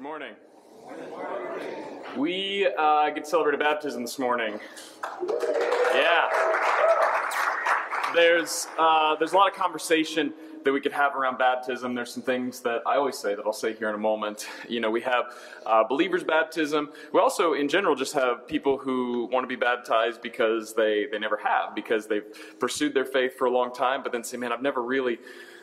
Good morning. We uh, get to celebrate a baptism this morning. Yeah. There's uh, there's a lot of conversation that we could have around baptism. There's some things that I always say that I'll say here in a moment. You know, we have uh, believers' baptism. We also, in general, just have people who want to be baptized because they, they never have, because they've pursued their faith for a long time, but then say, man, I've never really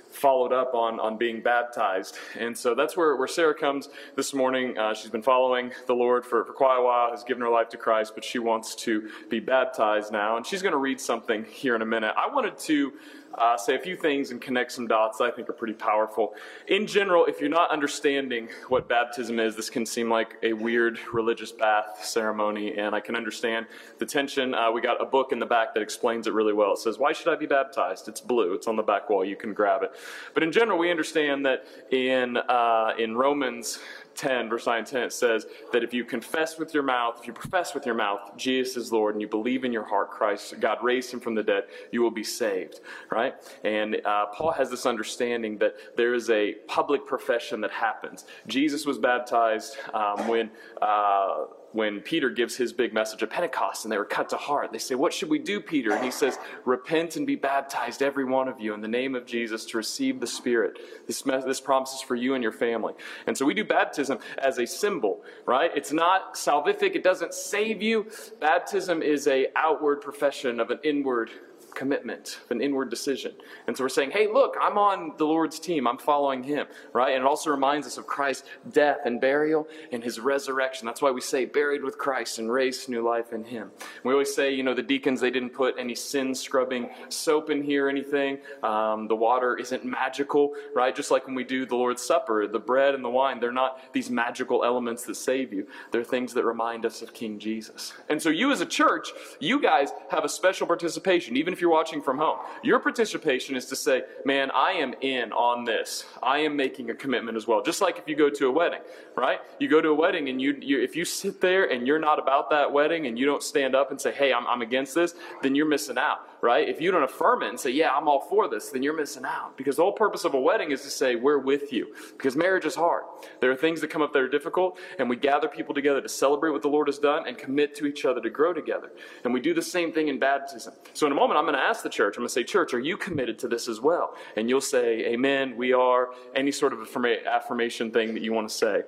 followed up on, on being baptized. And so that's where, where Sarah comes this morning. Uh, she's been following the Lord for, for quite a while, has given her life to Christ, but she wants to be baptized now. And she's going to read something here in a minute. I wanted to uh, say a few things and connect some dots I think are pretty powerful. In general, if you're not understanding what baptism is, this can seem like a weird religious bath ceremony, and I can understand the tension. Uh, we got a book in the back that explains it really well. It says, Why should I be baptized? It's blue, it's on the back wall, you can grab it. But in general, we understand that in, uh, in Romans 10, verse 9 and 10, it says that if you confess with your mouth, if you profess with your mouth Jesus is Lord, and you believe in your heart Christ, God raised him from the dead, you will be saved, right? And uh, Paul has this understanding that there is a public profession that happens. Jesus was baptized um, when. Uh, when Peter gives his big message at Pentecost and they were cut to heart. They say, What should we do, Peter? And he says, Repent and be baptized, every one of you, in the name of Jesus to receive the Spirit. This, this promise is for you and your family. And so we do baptism as a symbol, right? It's not salvific, it doesn't save you. Baptism is a outward profession of an inward commitment, an inward decision. And so we're saying, hey, look, I'm on the Lord's team. I'm following him, right? And it also reminds us of Christ's death and burial and his resurrection. That's why we say, buried with Christ and raised new life in him. We always say, you know, the deacons, they didn't put any sin scrubbing soap in here or anything. Um, the water isn't magical, right? Just like when we do the Lord's Supper, the bread and the wine, they're not these magical elements that save you. They're things that remind us of King Jesus. And so you as a church, you guys have a special participation, even if you're you're watching from home. Your participation is to say, man, I am in on this. I am making a commitment as well. Just like if you go to a wedding, right? You go to a wedding and you, you if you sit there and you're not about that wedding and you don't stand up and say, hey, I'm, I'm against this, then you're missing out, right? If you don't affirm it and say, yeah, I'm all for this, then you're missing out. Because the whole purpose of a wedding is to say, we're with you. Because marriage is hard. There are things that come up that are difficult, and we gather people together to celebrate what the Lord has done and commit to each other to grow together. And we do the same thing in baptism. So in a moment, I'm going to ask the church, I'm going to say, Church, are you committed to this as well? And you'll say, Amen, we are, any sort of affirmation thing that you want to say.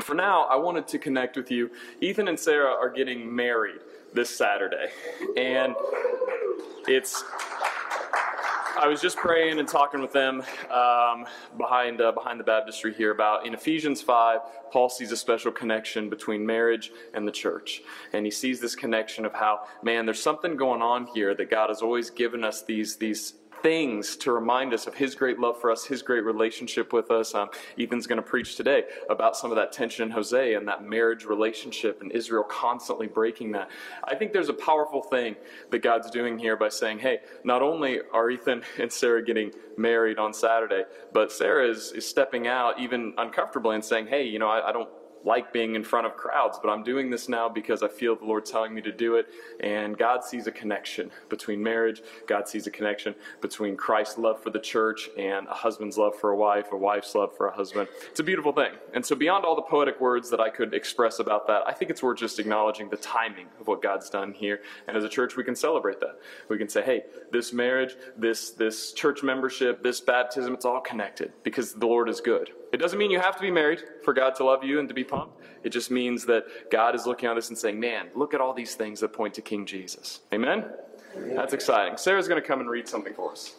For now, I wanted to connect with you. Ethan and Sarah are getting married this Saturday. And it's I was just praying and talking with them um, behind uh, behind the baptistry here about in Ephesians five, Paul sees a special connection between marriage and the church, and he sees this connection of how man, there's something going on here that God has always given us these these things to remind us of His great love for us, His great relationship with us. Um, Ethan's going to preach today about some of that tension in Hosea and that marriage relationship and Israel constantly breaking that. I think there's a powerful thing that God's doing here by saying, hey, not only are Ethan and Sarah getting married on Saturday, but Sarah is, is stepping out even uncomfortably and saying, hey, you know, I, I don't like being in front of crowds, but I'm doing this now because I feel the Lord telling me to do it. And God sees a connection between marriage, God sees a connection between Christ's love for the church and a husband's love for a wife, a wife's love for a husband. It's a beautiful thing. And so, beyond all the poetic words that I could express about that, I think it's worth just acknowledging the timing of what God's done here. And as a church, we can celebrate that. We can say, hey, this marriage, this, this church membership, this baptism, it's all connected because the Lord is good. It doesn't mean you have to be married for God to love you and to be pumped. It just means that God is looking at this and saying, man, look at all these things that point to King Jesus. Amen? Amen. That's exciting. Sarah's going to come and read something for us.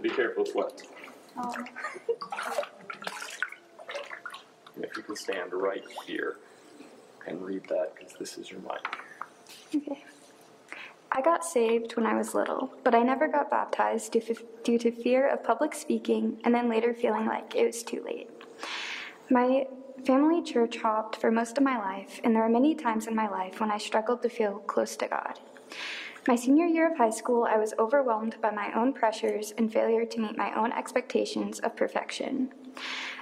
Be careful, it's wet. If you can stand right here and read that, because this is your mic. Okay. I got saved when I was little, but I never got baptized due to fear of public speaking and then later feeling like it was too late. My family church hopped for most of my life, and there were many times in my life when I struggled to feel close to God. My senior year of high school, I was overwhelmed by my own pressures and failure to meet my own expectations of perfection.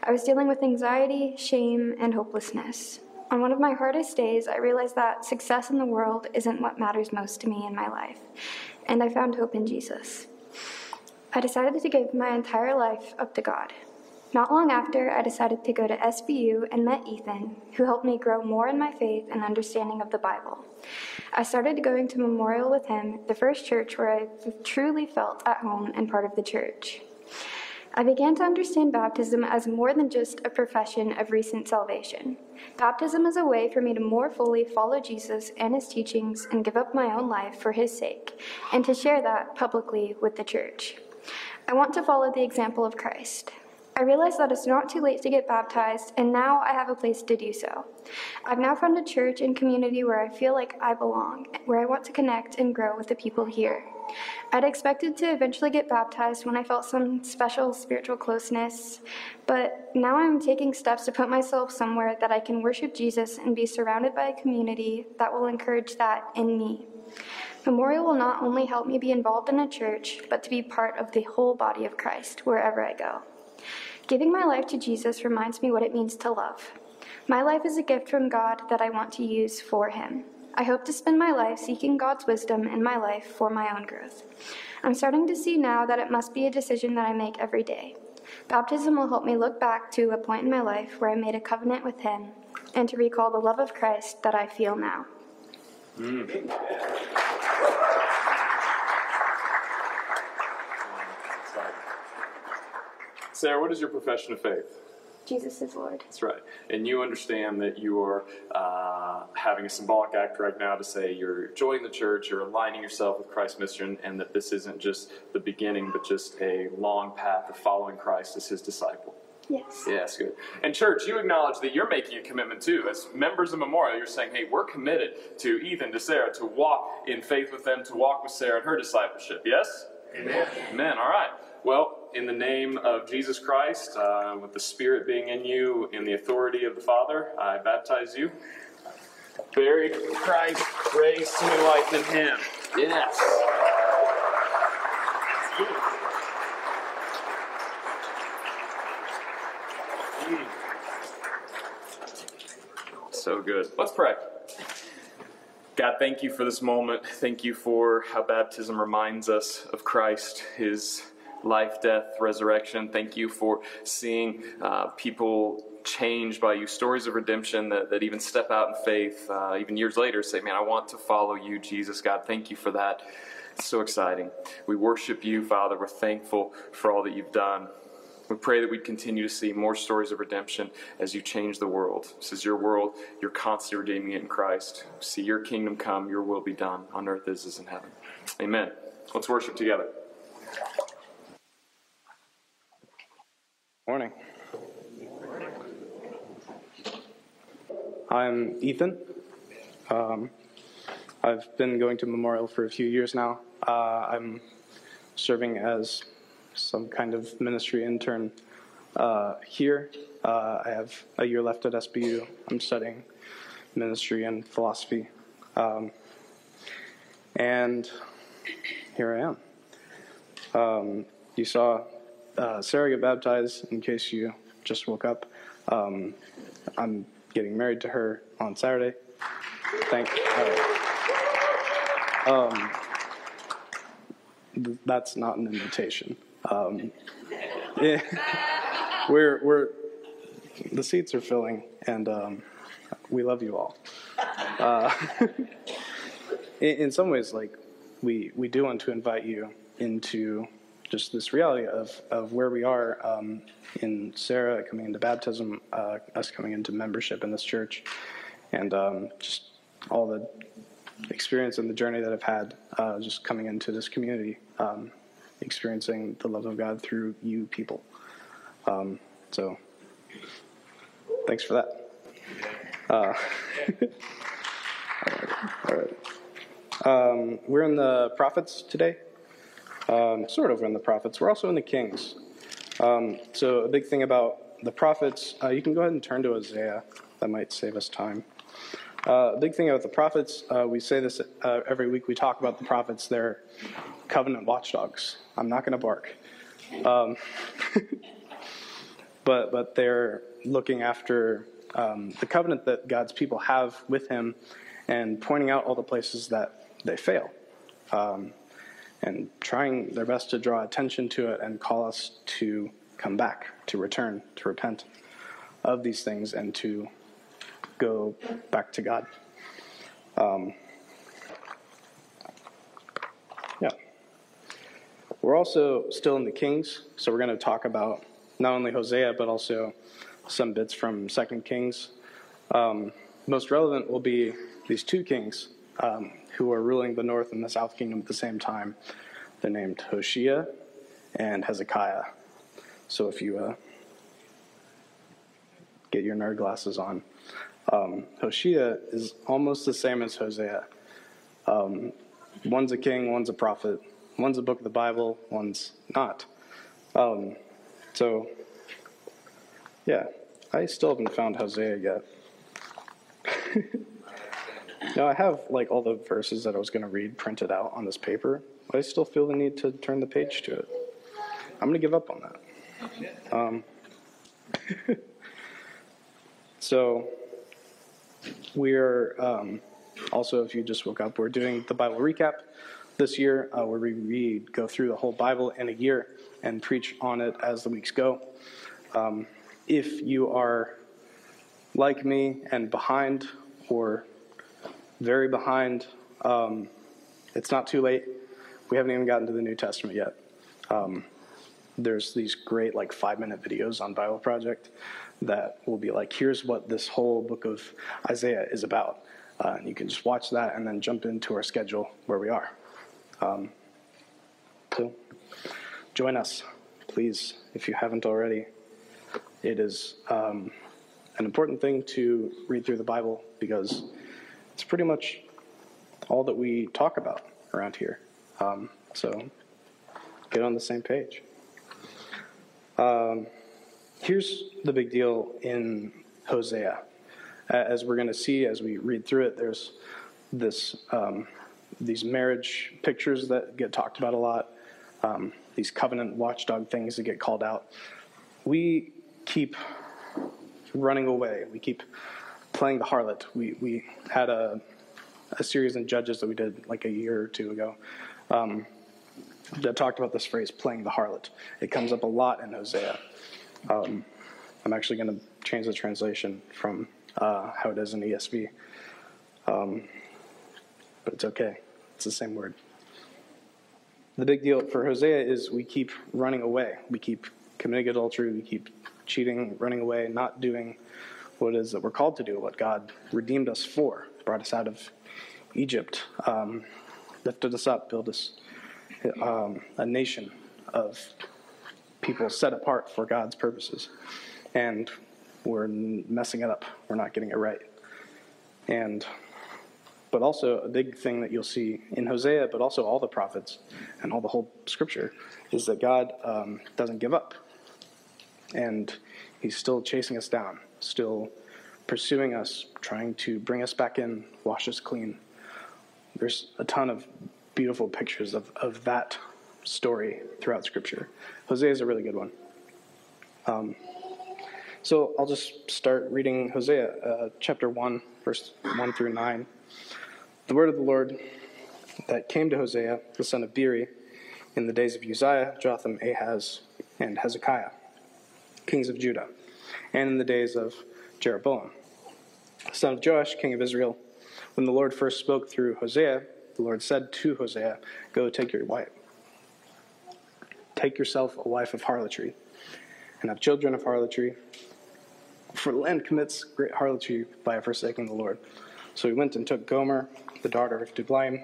I was dealing with anxiety, shame, and hopelessness. On one of my hardest days, I realized that success in the world isn't what matters most to me in my life, and I found hope in Jesus. I decided to give my entire life up to God. Not long after, I decided to go to SBU and met Ethan, who helped me grow more in my faith and understanding of the Bible. I started going to Memorial with him, the first church where I truly felt at home and part of the church. I began to understand baptism as more than just a profession of recent salvation. Baptism is a way for me to more fully follow Jesus and his teachings and give up my own life for his sake, and to share that publicly with the church. I want to follow the example of Christ. I realize that it's not too late to get baptized, and now I have a place to do so. I've now found a church and community where I feel like I belong, where I want to connect and grow with the people here. I'd expected to eventually get baptized when I felt some special spiritual closeness, but now I'm taking steps to put myself somewhere that I can worship Jesus and be surrounded by a community that will encourage that in me. Memorial will not only help me be involved in a church, but to be part of the whole body of Christ wherever I go. Giving my life to Jesus reminds me what it means to love. My life is a gift from God that I want to use for Him. I hope to spend my life seeking God's wisdom in my life for my own growth. I'm starting to see now that it must be a decision that I make every day. Baptism will help me look back to a point in my life where I made a covenant with Him and to recall the love of Christ that I feel now. Mm. Sarah, what is your profession of faith? Jesus is Lord. That's right. And you understand that you are uh, having a symbolic act right now to say you're joining the church, you're aligning yourself with Christ's mission, and that this isn't just the beginning, but just a long path of following Christ as his disciple. Yes. Yes, good. And church, you acknowledge that you're making a commitment too. As members of Memorial, you're saying, hey, we're committed to Ethan, to Sarah, to walk in faith with them, to walk with Sarah in her discipleship. Yes? Amen. Amen. All right. Well, in the name of Jesus Christ, uh, with the Spirit being in you, in the authority of the Father, I baptize you. Buried Christ, raised to new life in Him. Yes. So good. Let's pray. God, thank you for this moment. Thank you for how baptism reminds us of Christ, His life, death, resurrection. Thank you for seeing uh, people changed by you, stories of redemption that, that even step out in faith, uh, even years later, say, Man, I want to follow you, Jesus. God, thank you for that. It's so exciting. We worship you, Father. We're thankful for all that you've done. We pray that we'd continue to see more stories of redemption as you change the world. This is your world. You're constantly redeeming it in Christ. See your kingdom come, your will be done on earth as it is in heaven. Amen. Let's worship together. Morning. I'm Ethan. Um, I've been going to Memorial for a few years now. Uh, I'm serving as some kind of ministry intern uh, here. Uh, I have a year left at SBU. I'm studying ministry and philosophy. Um, and here I am. Um, you saw uh, Sarah get baptized, in case you just woke up. Um, I'm getting married to her on Saturday. Thank uh, um, th- that's not an invitation. Um, yeah, we're we're the seats are filling, and um, we love you all. Uh, in, in some ways, like we we do want to invite you into just this reality of, of where we are um, in Sarah coming into baptism, uh, us coming into membership in this church, and um, just all the experience and the journey that I've had uh, just coming into this community, um, experiencing the love of God through you people. Um, so, thanks for that. Uh, all right. All right. Um, we're in the prophets today um, sort of in the prophets. We're also in the kings. Um, so a big thing about the prophets, uh, you can go ahead and turn to Isaiah. That might save us time. Uh, big thing about the prophets, uh, we say this uh, every week. We talk about the prophets. They're covenant watchdogs. I'm not going to bark. Um, but but they're looking after um, the covenant that God's people have with Him, and pointing out all the places that they fail. Um, and trying their best to draw attention to it and call us to come back, to return, to repent of these things, and to go back to God. Um, yeah. We're also still in the Kings, so we're going to talk about not only Hosea, but also some bits from Second Kings. Um, most relevant will be these two kings um, who are ruling the north and the south kingdom at the same time. They're named Hoshea and Hezekiah. So if you uh, get your nerd glasses on, um, Hoshea is almost the same as Hosea. Um, one's a king, one's a prophet, one's a book of the Bible, one's not. Um, so, yeah, I still haven't found Hosea yet. now, I have like all the verses that I was going to read printed out on this paper, but I still feel the need to turn the page to it. I'm going to give up on that. Um, so, we're um, also, if you just woke up, we're doing the Bible recap this year, uh, where we read, go through the whole Bible in a year and preach on it as the weeks go. Um, if you are like me and behind or very behind, um, it's not too late. We haven't even gotten to the New Testament yet. Um, there's these great like five minute videos on Bible Project that will be like, here's what this whole book of Isaiah is about. Uh, and you can just watch that and then jump into our schedule where we are. Um, so join us, please, if you haven't already. It is um, an important thing to read through the Bible because it's pretty much all that we talk about around here. Um, so get on the same page. Um, here's the big deal in Hosea. As we're going to see as we read through it, there's this um, these marriage pictures that get talked about a lot, um, these covenant watchdog things that get called out. We keep running away. We keep playing the harlot. We we had a a series in Judges that we did like a year or two ago. Um, that talked about this phrase, playing the harlot. It comes up a lot in Hosea. Um, I'm actually going to change the translation from uh, how it is in ESV. Um, but it's okay, it's the same word. The big deal for Hosea is we keep running away. We keep committing adultery, we keep cheating, running away, not doing what it is that we're called to do, what God redeemed us for, brought us out of Egypt, um, lifted us up, built us um, a nation of people set apart for God's purposes. And we're messing it up. We're not getting it right. And but also a big thing that you'll see in Hosea, but also all the prophets and all the whole scripture, is that God um, doesn't give up. And He's still chasing us down, still pursuing us, trying to bring us back in, wash us clean. There's a ton of beautiful pictures of, of that story throughout Scripture. Hosea is a really good one. Um, so I'll just start reading Hosea, uh, chapter 1, verse 1 through 9. The word of the Lord that came to Hosea, the son of Beeri, in the days of Uzziah, Jotham, Ahaz, and Hezekiah, kings of Judah, and in the days of Jeroboam, son of Joash, king of Israel, when the Lord first spoke through Hosea, the Lord said to Hosea, Go take your wife. Take yourself a wife of harlotry, and have children of harlotry. For the land commits great harlotry by forsaking the Lord. So he went and took Gomer, the daughter of Diblaim.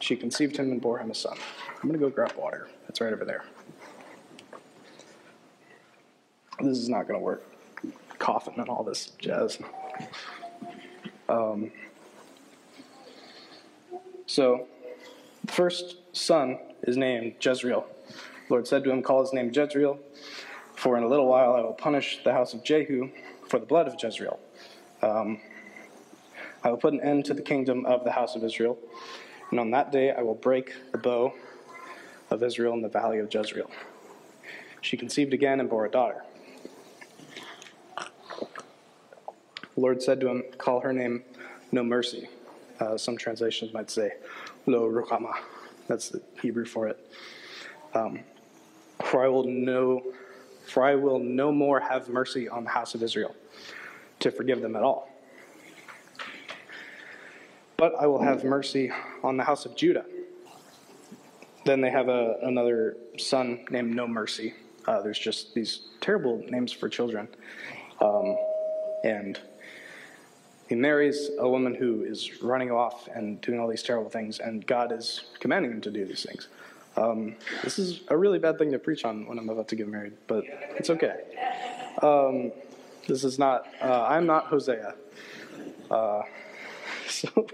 She conceived him and bore him a son. I'm going to go grab water. That's right over there. This is not going to work. Coughing and all this jazz. Um, so, the first son is named Jezreel. The Lord said to him, Call his name Jezreel, for in a little while I will punish the house of Jehu for the blood of Jezreel. Um, I will put an end to the kingdom of the house of Israel, and on that day I will break the bow of Israel in the valley of Jezreel. She conceived again and bore a daughter. The Lord said to him, Call her name No Mercy. Uh, some translations might say Lo Ruchama. That's the Hebrew for it. Um, for I will know For I will no more have mercy on the house of Israel, to forgive them at all. But I will have mercy on the house of Judah. Then they have a, another son named No Mercy. Uh, there's just these terrible names for children. Um, and he marries a woman who is running off and doing all these terrible things, and God is commanding him to do these things. Um, this is a really bad thing to preach on when I'm about to get married, but it's okay. Um, this is not, uh, I'm not Hosea. Uh, so,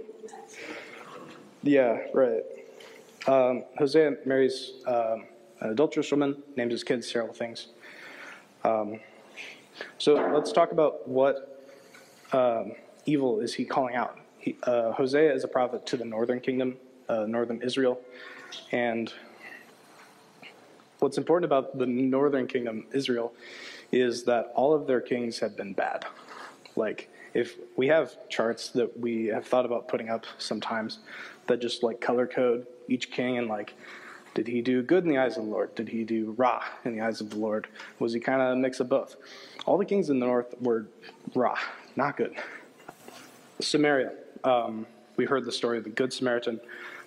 yeah, right. Um, Hosea marries um, an adulterous woman, names his kids terrible things. Um, so let's talk about what um, evil is he calling out. He, uh, Hosea is a prophet to the northern kingdom, uh, northern Israel, and what's important about the northern kingdom, Israel, is that all of their kings have been bad. Like, if we have charts that we have thought about putting up sometimes that just like color code each king and like, did he do good in the eyes of the Lord? Did he do ra in the eyes of the Lord? Was he kind of a mix of both? All the kings in the north were ra, not good. Samaria, um, we heard the story of the Good Samaritan.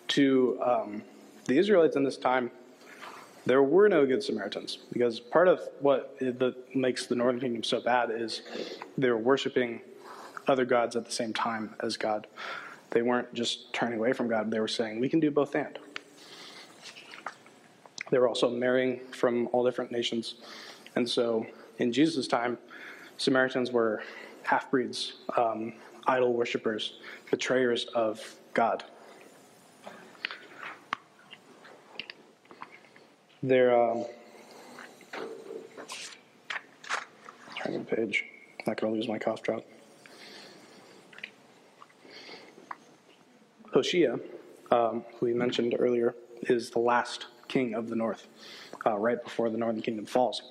To um, the Israelites in this time, there were no good Samaritans because part of what makes the northern kingdom so bad is they were worshiping other gods at the same time as God. They weren't just turning away from God, they were saying, we can do both and. They were also marrying from all different nations. And so in Jesus' time, Samaritans were half breeds, um, idol worshippers, betrayers of God. They're, um, turning the page. Not going to lose my cough drop. Hoshea, um, who we mentioned earlier, is the last king of the north, uh, right before the northern kingdom falls.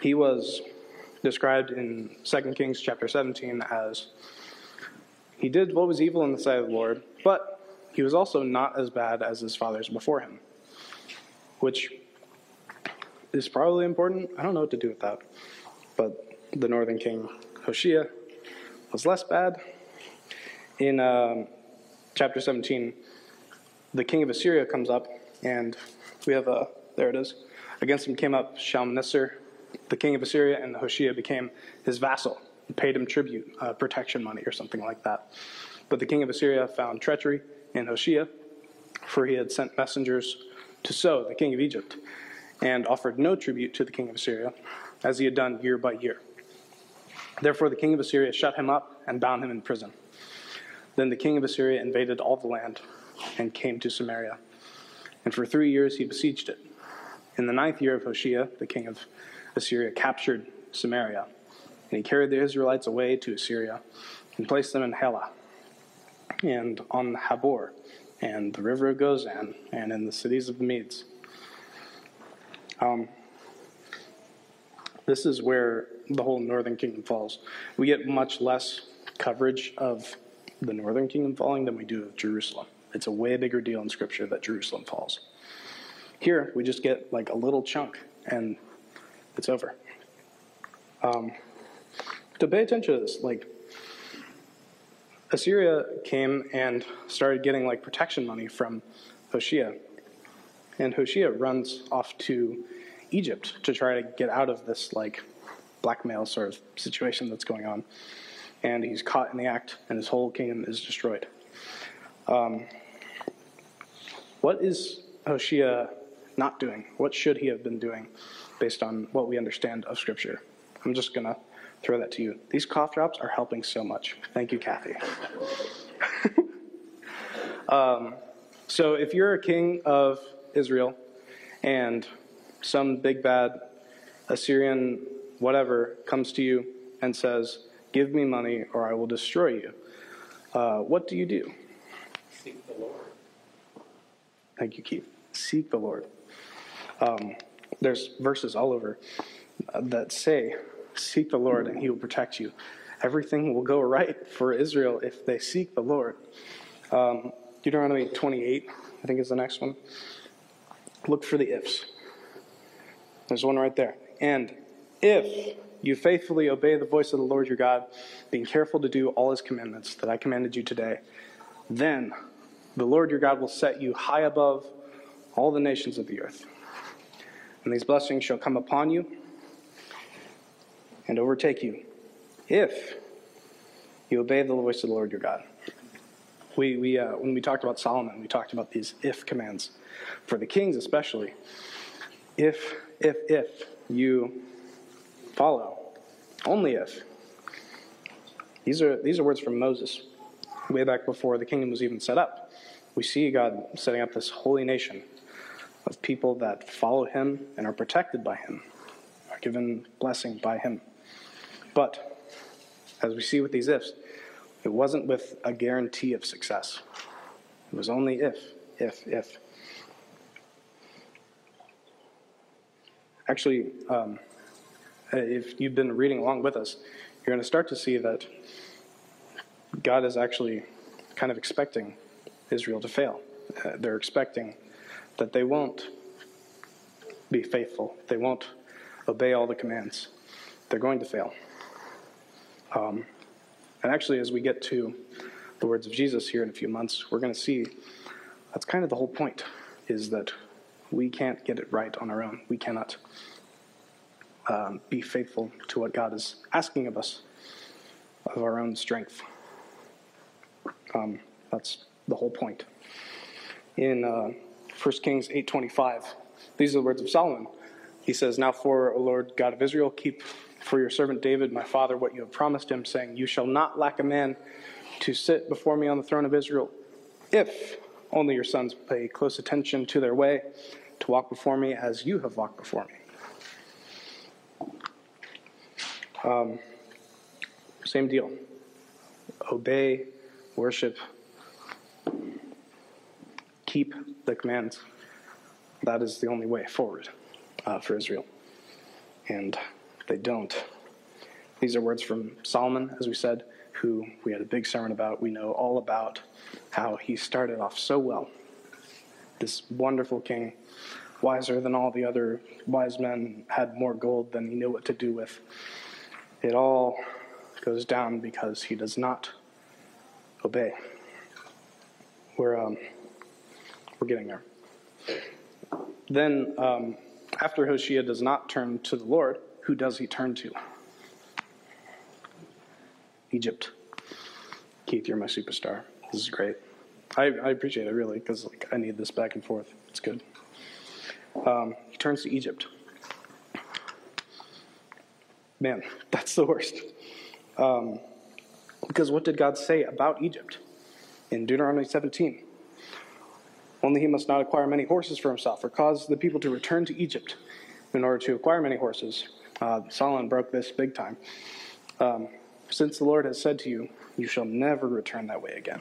He was described in 2 Kings chapter 17 as he did what was evil in the sight of the Lord, but he was also not as bad as his fathers before him, which is probably important. I don't know what to do with that. But the northern king, Hoshea, was less bad. In um, chapter 17, the king of Assyria comes up, and we have a, there it is. Against him came up Shalmaneser, the king of Assyria, and Hoshea became his vassal, paid him tribute, uh, protection money, or something like that. But the king of Assyria found treachery in Hoshea, for he had sent messengers to So, the king of Egypt, and offered no tribute to the king of Assyria, as he had done year by year. Therefore, the king of Assyria shut him up and bound him in prison. Then the king of Assyria invaded all the land and came to Samaria. And for three years he besieged it. In the ninth year of Hoshea, the king of Assyria captured Samaria. And he carried the Israelites away to Assyria and placed them in Helah and on Habor and the river of Gozan and in the cities of the Medes. Um, this is where the whole northern kingdom falls. We get much less coverage of the northern kingdom falling than we do of Jerusalem. It's a way bigger deal in scripture that Jerusalem falls. Here, we just get like a little chunk and it's over. Um, to pay attention to this, like Assyria came and started getting like protection money from Hoshea. And Hoshea runs off to Egypt to try to get out of this like blackmail sort of situation that's going on. And he's caught in the act, and his whole kingdom is destroyed. Um, what is Hoshea not doing? What should he have been doing based on what we understand of Scripture? I'm just going to throw that to you. These cough drops are helping so much. Thank you, Kathy. um, so, if you're a king of Israel and some big bad Assyrian whatever comes to you and says, Give me money or I will destroy you, uh, what do you do? Seek the Lord. Thank you, Keith. Seek the Lord. Um, there's verses all over uh, that say, Seek the Lord and he will protect you. Everything will go right for Israel if they seek the Lord. Um, Deuteronomy 28, I think, is the next one. Look for the ifs. There's one right there. And if you faithfully obey the voice of the Lord your God, being careful to do all his commandments that I commanded you today, then the Lord your God will set you high above all the nations of the earth. And these blessings shall come upon you and overtake you if you obey the voice of the Lord your God. We, we, uh, when we talked about Solomon, we talked about these if commands. For the kings, especially, if, if, if you follow, only if. These are, these are words from Moses, way back before the kingdom was even set up. We see God setting up this holy nation of people that follow him and are protected by him, are given blessing by him. But, as we see with these ifs, it wasn't with a guarantee of success. It was only if, if, if. Actually, um, if you've been reading along with us, you're going to start to see that God is actually kind of expecting Israel to fail. Uh, they're expecting that they won't be faithful, they won't obey all the commands. They're going to fail. Um, and actually, as we get to the words of Jesus here in a few months, we're going to see that's kind of the whole point is that we can't get it right on our own. We cannot um, be faithful to what God is asking of us of our own strength. Um, that's the whole point. In uh, 1 Kings 8:25, these are the words of Solomon. He says, "Now for O Lord God of Israel, keep for your servant David, my father, what you have promised him, saying, You shall not lack a man to sit before me on the throne of Israel, if only your sons pay close attention to their way, to walk before me as you have walked before me. Um, same deal. Obey, worship, keep the commands. That is the only way forward uh, for Israel. And they don't. These are words from Solomon, as we said, who we had a big sermon about. We know all about how he started off so well. This wonderful king, wiser than all the other wise men, had more gold than he knew what to do with. It all goes down because he does not obey. We're, um, we're getting there. Then, um, after Hoshea does not turn to the Lord, who does he turn to? Egypt. Keith, you're my superstar. This is great. I, I appreciate it really because like I need this back and forth. It's good. Um, he turns to Egypt. Man, that's the worst. Um, because what did God say about Egypt in Deuteronomy 17? Only he must not acquire many horses for himself, or cause the people to return to Egypt in order to acquire many horses. Uh, Solomon broke this big time. Um, since the Lord has said to you, You shall never return that way again.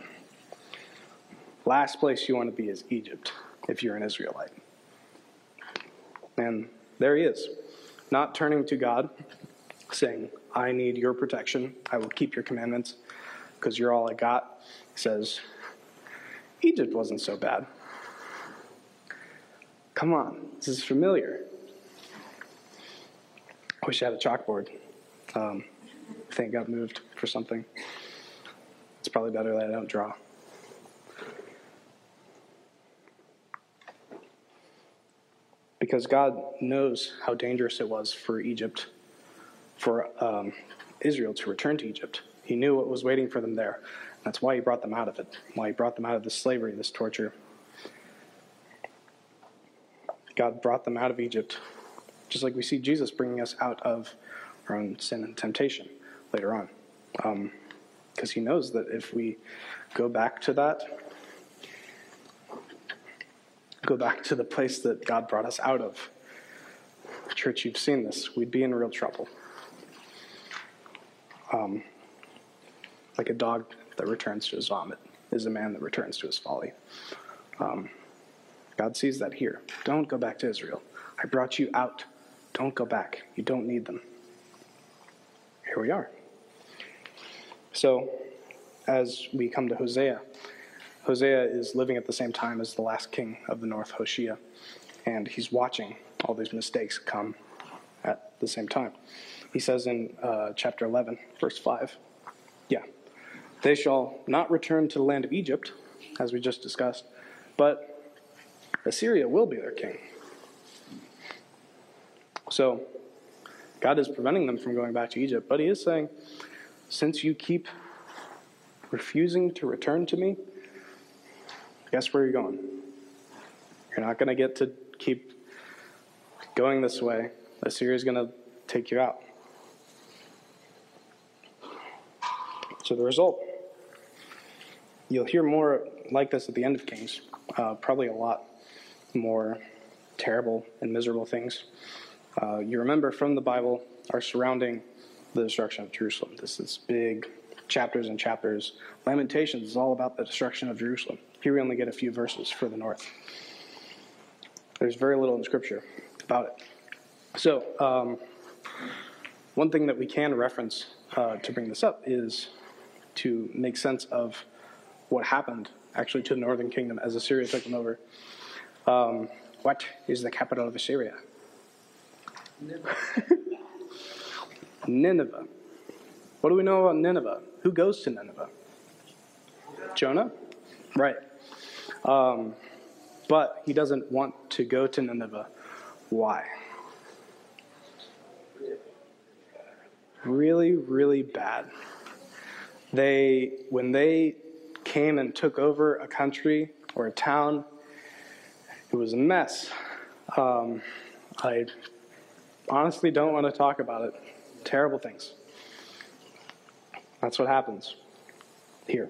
Last place you want to be is Egypt if you're an Israelite. And there he is, not turning to God, saying, I need your protection. I will keep your commandments because you're all I got. He says, Egypt wasn't so bad. Come on, this is familiar. I wish I had a chalkboard. Um, got moved for something. It's probably better that I don't draw. Because God knows how dangerous it was for Egypt, for um, Israel to return to Egypt. He knew what was waiting for them there. That's why He brought them out of it, why He brought them out of this slavery, this torture. God brought them out of Egypt, just like we see Jesus bringing us out of our own sin and temptation later on. Because um, he knows that if we go back to that, go back to the place that God brought us out of, church, you've seen this, we'd be in real trouble. Um, like a dog that returns to his vomit is a man that returns to his folly. Um, God sees that here. Don't go back to Israel. I brought you out. Don't go back. You don't need them. Here we are. So, as we come to Hosea, Hosea is living at the same time as the last king of the north, Hoshea, and he's watching all these mistakes come at the same time. He says in uh, chapter 11, verse 5, yeah, they shall not return to the land of Egypt, as we just discussed, but Assyria will be their king. So God is preventing them from going back to Egypt, but He is saying, since you keep refusing to return to me, guess where you're going? You're not going to get to keep going this way. Assyria is going to take you out. So the result, you'll hear more like this at the end of Kings, uh, probably a lot more terrible and miserable things. Uh, you remember from the Bible are surrounding the destruction of Jerusalem. This is big chapters and chapters. Lamentations is all about the destruction of Jerusalem. Here we only get a few verses for the north. There's very little in Scripture about it. So, um, one thing that we can reference uh, to bring this up is to make sense of what happened actually to the northern kingdom as Assyria took them over. Um, what is the capital of Assyria? Nineveh. What do we know about Nineveh? Who goes to Nineveh? Jonah? Right. Um, but he doesn't want to go to Nineveh. Why? Really, really bad. They, when they came and took over a country or a town, it was a mess. Um, I honestly don't want to talk about it. Terrible things. That's what happens here.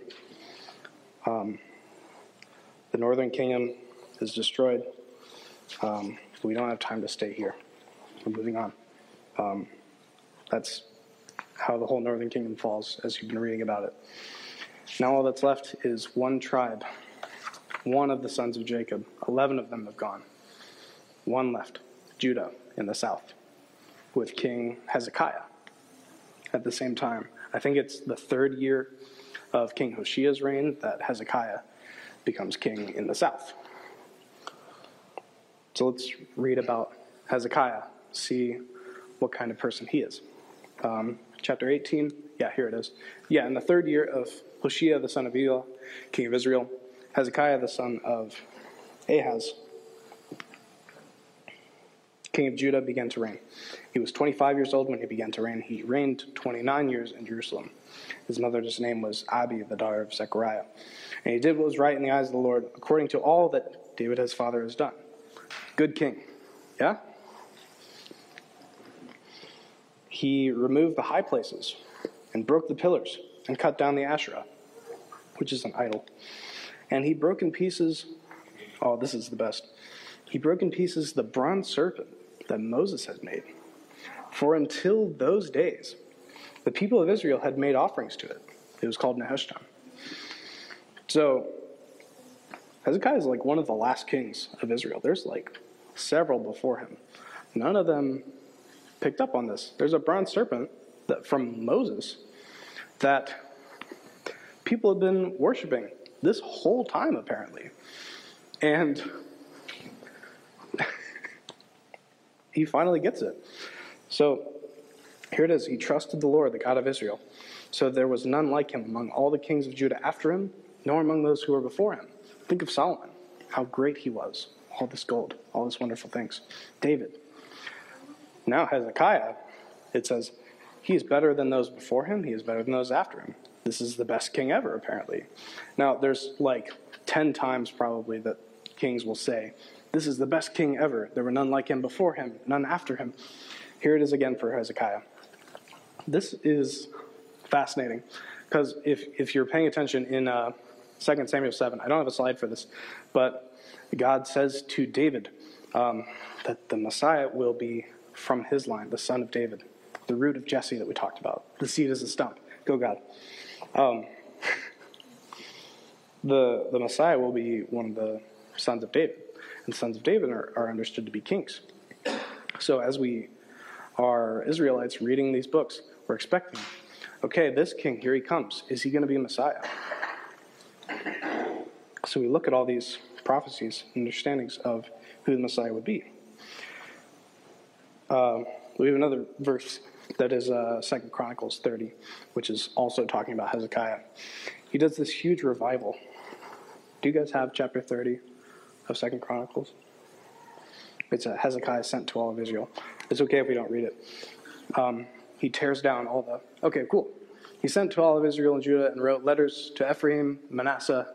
Um, the northern kingdom is destroyed. Um, we don't have time to stay here. We're moving on. Um, that's how the whole northern kingdom falls, as you've been reading about it. Now all that's left is one tribe, one of the sons of Jacob. Eleven of them have gone. One left, Judah in the south, with King Hezekiah at the same time. I think it's the third year of King Hoshea's reign that Hezekiah becomes king in the south. So let's read about Hezekiah, see what kind of person he is. Um, chapter 18, yeah, here it is. Yeah, in the third year of Hoshea the son of Elah, king of Israel, Hezekiah the son of Ahaz, king of Judah, began to reign. He was 25 years old when he began to reign. He reigned 29 years in Jerusalem. His mother's name was Abi, the daughter of Zechariah. And he did what was right in the eyes of the Lord, according to all that David his father has done. Good king. Yeah? He removed the high places and broke the pillars and cut down the Asherah, which is an idol. And he broke in pieces, oh, this is the best. He broke in pieces the bronze serpent that Moses had made. For until those days, the people of Israel had made offerings to it. It was called Nehushtan. So, Hezekiah is like one of the last kings of Israel. There's like several before him. None of them picked up on this. There's a bronze serpent that, from Moses that people have been worshiping this whole time, apparently. And he finally gets it. So here it is. He trusted the Lord, the God of Israel. So there was none like him among all the kings of Judah after him, nor among those who were before him. Think of Solomon, how great he was. All this gold, all these wonderful things. David. Now Hezekiah, it says, he is better than those before him, he is better than those after him. This is the best king ever, apparently. Now, there's like 10 times probably that kings will say, This is the best king ever. There were none like him before him, none after him. Here it is again for Hezekiah. This is fascinating because if, if you're paying attention in uh, 2 Samuel 7, I don't have a slide for this, but God says to David um, that the Messiah will be from his line, the son of David, the root of Jesse that we talked about. The seed is a stump. Go, God. Um, the, the Messiah will be one of the sons of David, and sons of David are, are understood to be kings. So as we are Israelites reading these books, we're expecting, okay, this king, here he comes. Is he going to be Messiah? So we look at all these prophecies and understandings of who the Messiah would be. Um, we have another verse that is uh, Second Chronicles 30, which is also talking about Hezekiah. He does this huge revival. Do you guys have chapter 30 of Second Chronicles? It's a Hezekiah sent to all of Israel. It's okay if we don't read it. Um, he tears down all the. Okay, cool. He sent to all of Israel and Judah and wrote letters to Ephraim, Manasseh,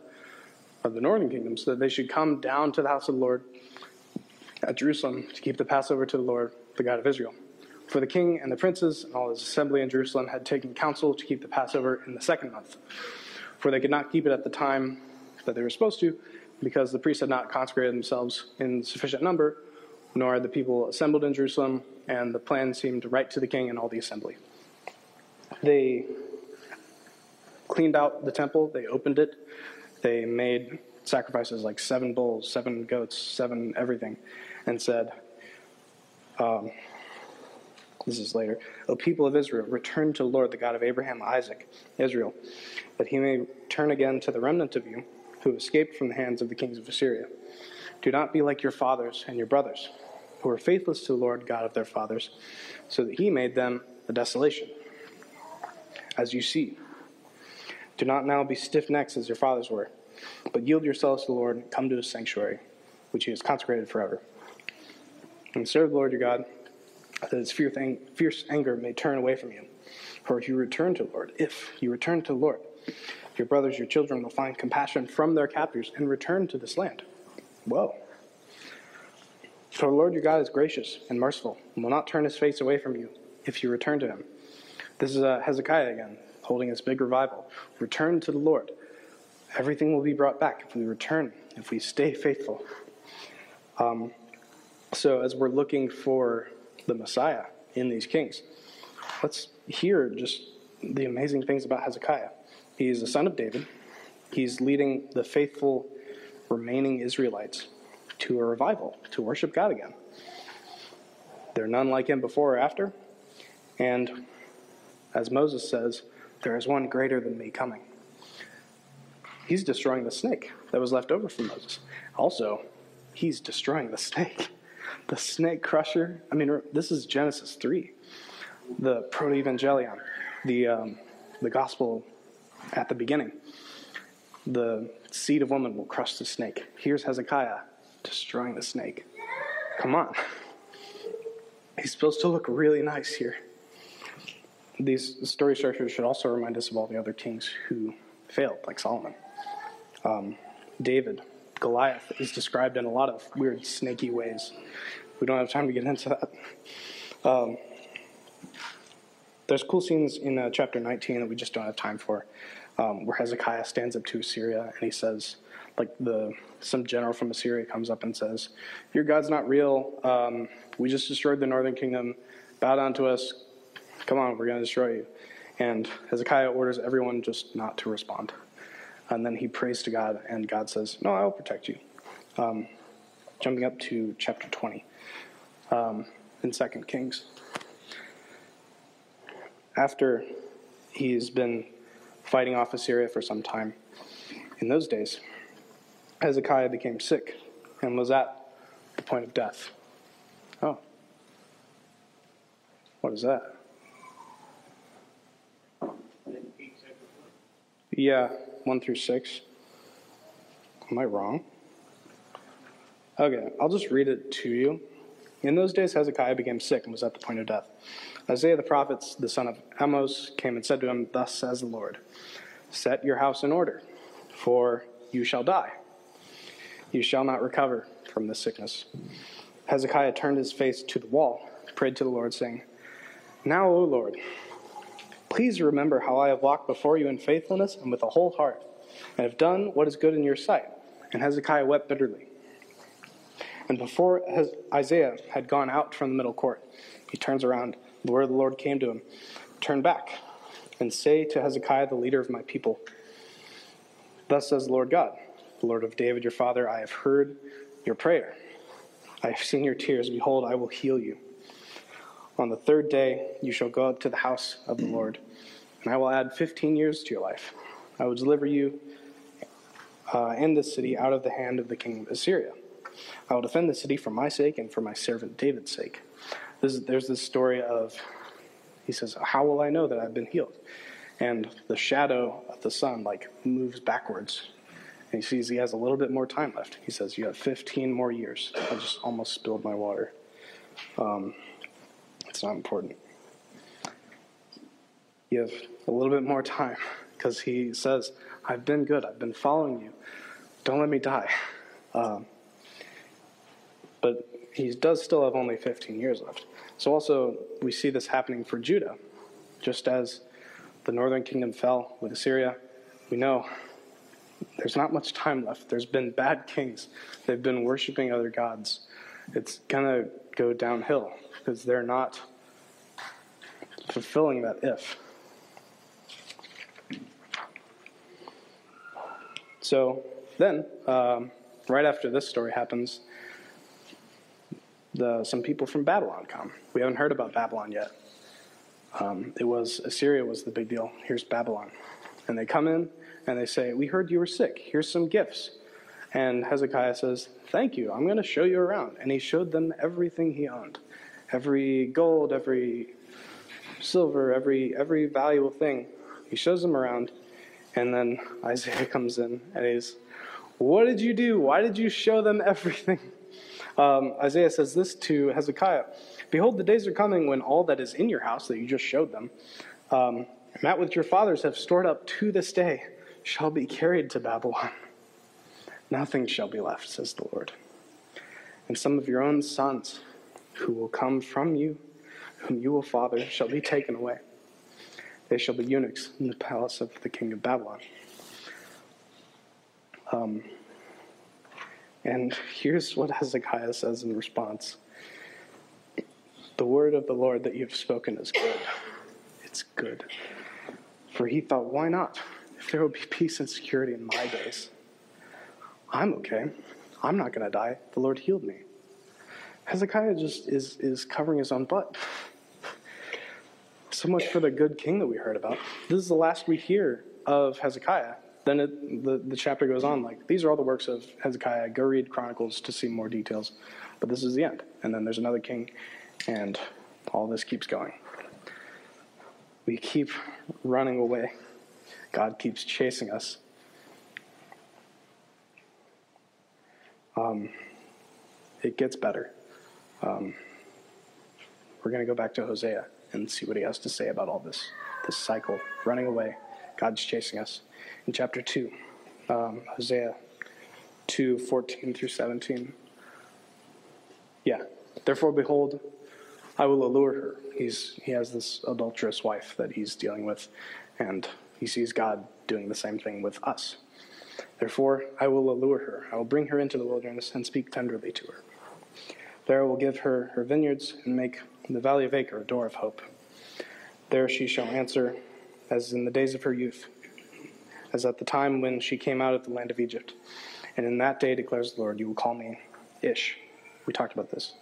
of the northern kingdom, so that they should come down to the house of the Lord at Jerusalem to keep the Passover to the Lord, the God of Israel. For the king and the princes and all his assembly in Jerusalem had taken counsel to keep the Passover in the second month. For they could not keep it at the time that they were supposed to, because the priests had not consecrated themselves in sufficient number, nor had the people assembled in Jerusalem, and the plan seemed right to the king and all the assembly. They cleaned out the temple, they opened it, they made sacrifices like seven bulls, seven goats, seven everything, and said, um, this is later, O people of Israel, return to the Lord, the God of Abraham, Isaac, Israel, that he may turn again to the remnant of you who escaped from the hands of the kings of Assyria. Do not be like your fathers and your brothers, who were faithless to the Lord God of their fathers, so that he made them a desolation. As you see, do not now be stiff necks as your fathers were, but yield yourselves to the Lord and come to his sanctuary, which he has consecrated forever. And serve the Lord your God, that his fierce anger may turn away from you. For if you return to the Lord, if you return to the Lord, your brothers, your children will find compassion from their captors and return to this land. Whoa. For the Lord your God is gracious and merciful and will not turn his face away from you if you return to him. This is uh, Hezekiah again, holding his big revival. Return to the Lord. Everything will be brought back if we return, if we stay faithful. Um, so, as we're looking for the Messiah in these kings, let's hear just the amazing things about Hezekiah. He's the son of David, he's leading the faithful remaining Israelites to a revival, to worship God again. There are none like him before or after. And as Moses says, there is one greater than me coming. He's destroying the snake that was left over from Moses. Also, he's destroying the snake. The snake crusher. I mean, this is Genesis 3, the proto-evangelion, the, um, the gospel at the beginning. The seed of woman will crush the snake. Here's Hezekiah destroying the snake. Come on. He's supposed to look really nice here these story structures should also remind us of all the other kings who failed, like Solomon. Um, David, Goliath is described in a lot of weird, snaky ways. We don't have time to get into that. Um, there's cool scenes in uh, chapter 19 that we just don't have time for, um, where Hezekiah stands up to Assyria and he says, like the some general from Assyria comes up and says, "Your God's not real. Um, we just destroyed the northern kingdom. Bow down to us. Come on, we're going to destroy you. And Hezekiah orders everyone just not to respond. And then he prays to God, and God says, No, I will protect you. Um, jumping up to chapter 20 um, in 2 Kings. After he's been fighting off Assyria for some time, in those days, Hezekiah became sick and was at the point of death. Oh. What is that? Yeah, 1 through 6. Am I wrong? Okay, I'll just read it to you. In those days, Hezekiah became sick and was at the point of death. Isaiah the prophet, the son of Amos, came and said to him, Thus says the Lord Set your house in order, for you shall die. You shall not recover from this sickness. Hezekiah turned his face to the wall, prayed to the Lord, saying, Now, O Lord, Please remember how I have walked before you in faithfulness and with a whole heart, and have done what is good in your sight. And Hezekiah wept bitterly. And before Isaiah had gone out from the middle court, he turns around. The word of the Lord came to him Turn back and say to Hezekiah, the leader of my people, Thus says the Lord God, the Lord of David your father, I have heard your prayer. I have seen your tears. Behold, I will heal you. On the third day, you shall go up to the house of the Lord, and I will add 15 years to your life. I will deliver you uh, and this city out of the hand of the king of Assyria. I will defend the city for my sake and for my servant David's sake. This, there's this story of, he says, How will I know that I've been healed? And the shadow of the sun like moves backwards. And he sees he has a little bit more time left. He says, You have 15 more years. I just almost spilled my water. Um, it's not important. You have a little bit more time because he says, I've been good. I've been following you. Don't let me die. Um, but he does still have only 15 years left. So, also, we see this happening for Judah. Just as the northern kingdom fell with Assyria, we know there's not much time left. There's been bad kings, they've been worshiping other gods. It's to go downhill because they're not fulfilling that if. So then, um, right after this story happens, the, some people from Babylon come. We haven't heard about Babylon yet. Um, it was Assyria was the big deal. Here's Babylon, and they come in and they say, "We heard you were sick. Here's some gifts." And Hezekiah says, "Thank you. I'm going to show you around." And he showed them everything he owned, every gold, every silver, every every valuable thing. He shows them around, and then Isaiah comes in and he's, "What did you do? Why did you show them everything?" Um, Isaiah says this to Hezekiah Behold, the days are coming when all that is in your house that you just showed them, um, that which your fathers have stored up to this day, shall be carried to Babylon. Nothing shall be left, says the Lord. And some of your own sons, who will come from you, whom you will father, shall be taken away. They shall be eunuchs in the palace of the king of Babylon. Um, and here's what Hezekiah says in response The word of the Lord that you've spoken is good. It's good. For he thought, why not? If there will be peace and security in my days, I'm okay. I'm not going to die. The Lord healed me. Hezekiah just is, is covering his own butt. So much for the good king that we heard about. This is the last we hear of Hezekiah then it, the, the chapter goes on like, these are all the works of Hezekiah. Go read Chronicles to see more details. But this is the end. And then there's another king, and all this keeps going. We keep running away. God keeps chasing us. Um, it gets better. Um, we're going to go back to Hosea and see what he has to say about all this, this cycle, running away. God's chasing us in chapter 2, um, Hosea 2 14 through 17. Yeah. Therefore, behold, I will allure her. He's, he has this adulterous wife that he's dealing with, and he sees God doing the same thing with us. Therefore, I will allure her. I will bring her into the wilderness and speak tenderly to her. There I will give her her vineyards and make the valley of Achor a door of hope. There she shall answer as in the days of her youth as at the time when she came out of the land of Egypt. And in that day, declares the Lord, you will call me Ish. We talked about this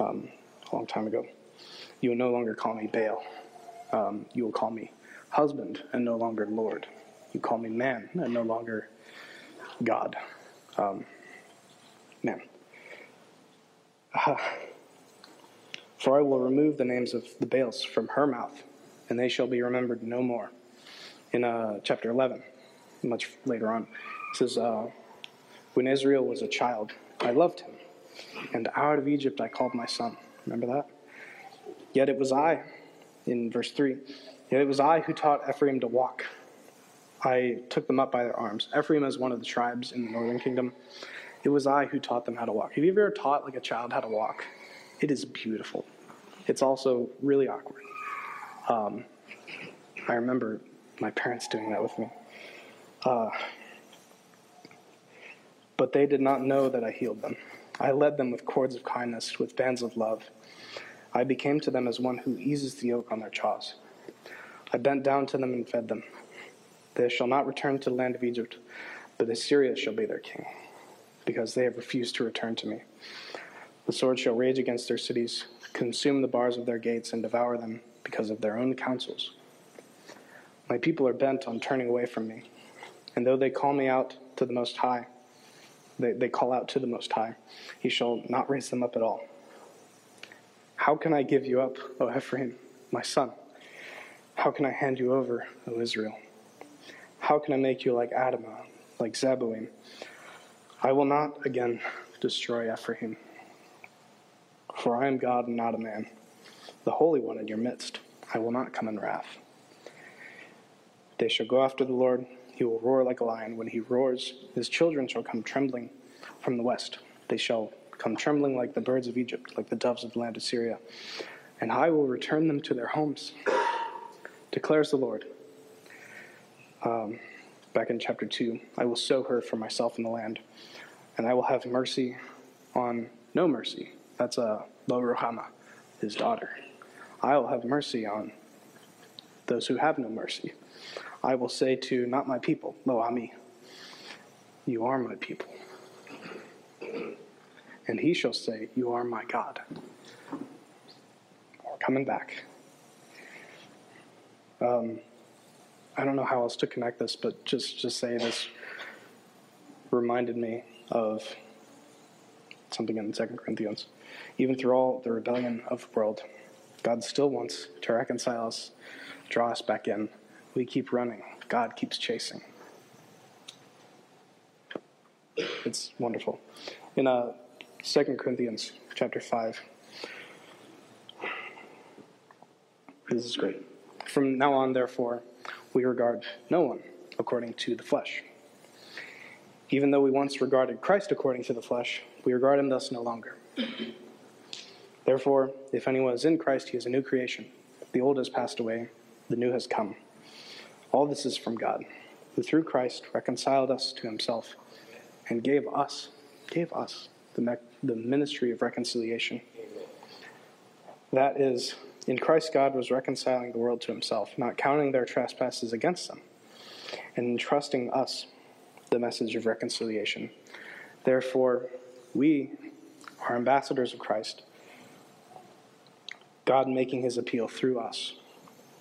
um, a long time ago. You will no longer call me Baal. Um, you will call me husband and no longer Lord. You call me man and no longer God. Um, man. Uh, for I will remove the names of the Baals from her mouth, and they shall be remembered no more. In uh, chapter 11, much later on. It says, uh, When Israel was a child, I loved him, and out of Egypt I called my son. Remember that? Yet it was I, in verse 3, yet it was I who taught Ephraim to walk. I took them up by their arms. Ephraim is one of the tribes in the northern kingdom. It was I who taught them how to walk. Have you ever taught like a child how to walk? It is beautiful. It's also really awkward. Um, I remember my parents doing that with me. Uh, but they did not know that I healed them. I led them with cords of kindness, with bands of love. I became to them as one who eases the yoke on their jaws. I bent down to them and fed them. They shall not return to the land of Egypt, but Assyria shall be their king, because they have refused to return to me. The sword shall rage against their cities, consume the bars of their gates, and devour them because of their own counsels. My people are bent on turning away from me. And though they call me out to the Most High, they, they call out to the Most High, he shall not raise them up at all. How can I give you up, O Ephraim, my son? How can I hand you over, O Israel? How can I make you like Admah, like Zeboim? I will not again destroy Ephraim, for I am God and not a man, the Holy One in your midst. I will not come in wrath. They shall go after the Lord. He will roar like a lion. When he roars, his children shall come trembling from the west. They shall come trembling like the birds of Egypt, like the doves of the land of Syria. And I will return them to their homes, declares the Lord. Um, back in chapter 2, I will sow her for myself in the land, and I will have mercy on no mercy. That's uh, Lo Ruhamah, his daughter. I will have mercy on those who have no mercy. I will say to not my people, Lo Ami, you are my people. And he shall say, You are my God. We're coming back. Um, I don't know how else to connect this, but just just saying this reminded me of something in Second Corinthians. Even through all the rebellion of the world, God still wants to reconcile us, draw us back in. We keep running. God keeps chasing. It's wonderful. In uh, 2 Corinthians chapter 5, this is great. From now on, therefore, we regard no one according to the flesh. Even though we once regarded Christ according to the flesh, we regard him thus no longer. Therefore, if anyone is in Christ, he is a new creation. The old has passed away, the new has come. All this is from God, who through Christ reconciled us to himself and gave us, gave us the, me- the ministry of reconciliation. That is, in Christ, God was reconciling the world to himself, not counting their trespasses against them, and entrusting us the message of reconciliation. Therefore, we are ambassadors of Christ, God making his appeal through us.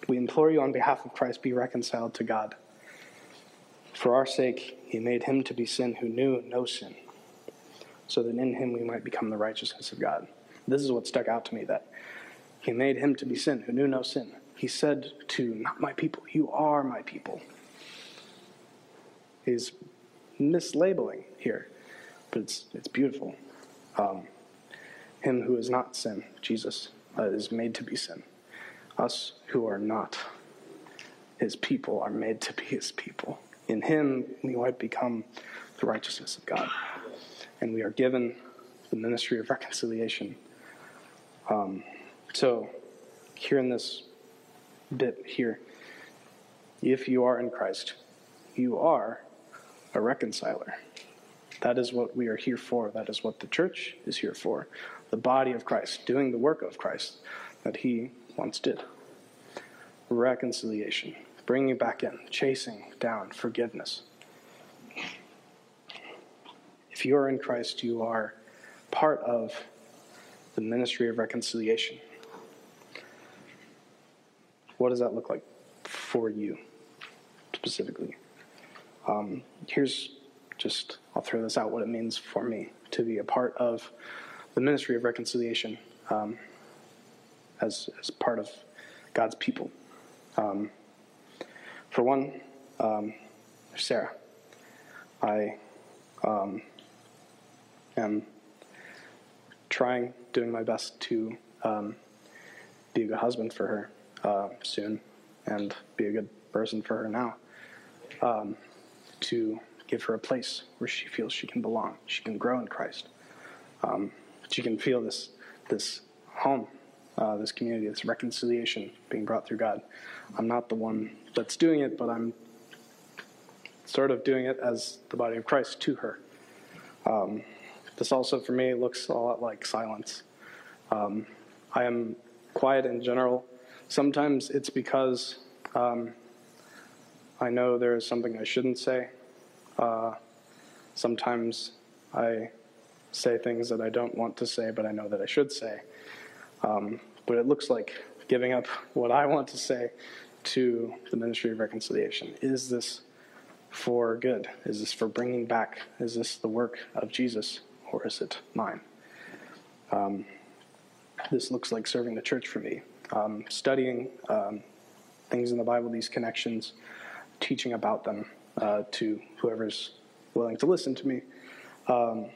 We implore you on behalf of Christ, be reconciled to God. For our sake, he made him to be sin who knew no sin, so that in him we might become the righteousness of God. This is what stuck out to me that he made him to be sin who knew no sin. He said to not my people, you are my people. He's mislabeling here, but it's, it's beautiful. Um, him who is not sin, Jesus, uh, is made to be sin. Us who are not his people are made to be his people. In him, we might become the righteousness of God. And we are given the ministry of reconciliation. Um, so, here in this bit here, if you are in Christ, you are a reconciler. That is what we are here for. That is what the church is here for. The body of Christ, doing the work of Christ that he once did. Reconciliation, bringing you back in, chasing down forgiveness. If you are in Christ, you are part of the ministry of reconciliation. What does that look like for you specifically? Um, here's just, I'll throw this out what it means for me to be a part of the ministry of reconciliation um, as, as part of God's people. Um, for one, um, Sarah. I um, am trying, doing my best to um, be a good husband for her uh, soon and be a good person for her now. Um, to give her a place where she feels she can belong, she can grow in Christ. Um, she can feel this this home, uh, this community, this reconciliation being brought through God. I'm not the one that's doing it, but I'm sort of doing it as the body of Christ to her. Um, this also, for me, looks a lot like silence. Um, I am quiet in general. Sometimes it's because um, I know there is something I shouldn't say. Uh, sometimes I say things that I don't want to say, but I know that I should say. Um, but it looks like giving up what I want to say to the ministry of reconciliation. Is this for good? Is this for bringing back? Is this the work of Jesus, or is it mine? Um, this looks like serving the church for me. Um, studying um, things in the Bible, these connections, teaching about them uh, to whoever's willing to listen to me, um,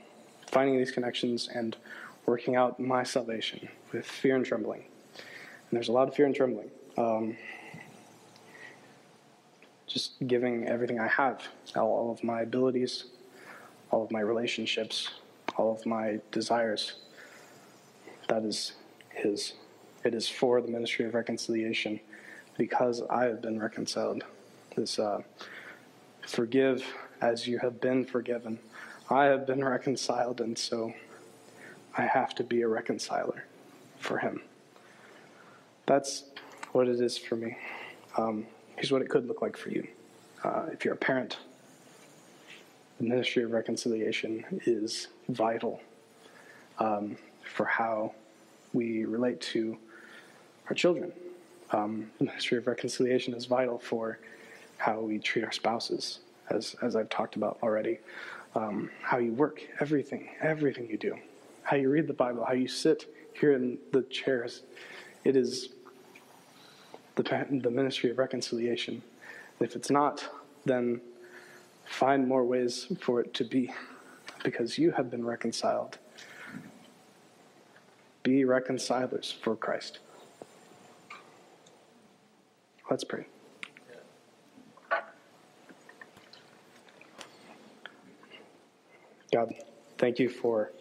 finding these connections and working out my salvation with fear and trembling. And there's a lot of fear and trembling. Um, just giving everything I have, all, all of my abilities, all of my relationships, all of my desires. That is His. It is for the ministry of reconciliation because I have been reconciled. This uh, forgive as you have been forgiven. I have been reconciled, and so I have to be a reconciler for Him. That's what it is for me. Um, here's what it could look like for you. Uh, if you're a parent, the ministry of reconciliation is vital um, for how we relate to our children. Um, the ministry of reconciliation is vital for how we treat our spouses, as, as I've talked about already. Um, how you work, everything, everything you do. How you read the Bible, how you sit here in the chairs. It is the, the ministry of reconciliation. If it's not, then find more ways for it to be because you have been reconciled. Be reconcilers for Christ. Let's pray. God, thank you for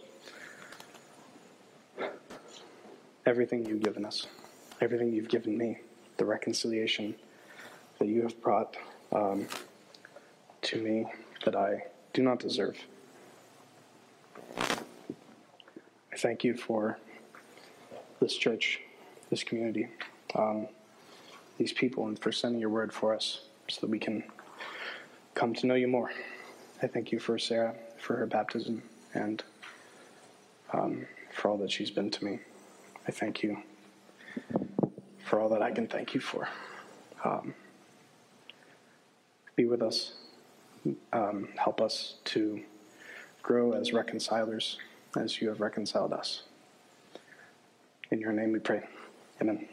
everything you've given us, everything you've given me, the reconciliation that you have brought um, to me that I do not deserve. I thank you for this church, this community, um, these people, and for sending your word for us so that we can come to know you more. I thank you for Sarah, for her baptism, and um, for all that she's been to me. I thank you for all that I can thank you for. Um, be with us. Um, help us to grow as reconcilers as you have reconciled us. In your name we pray. Amen.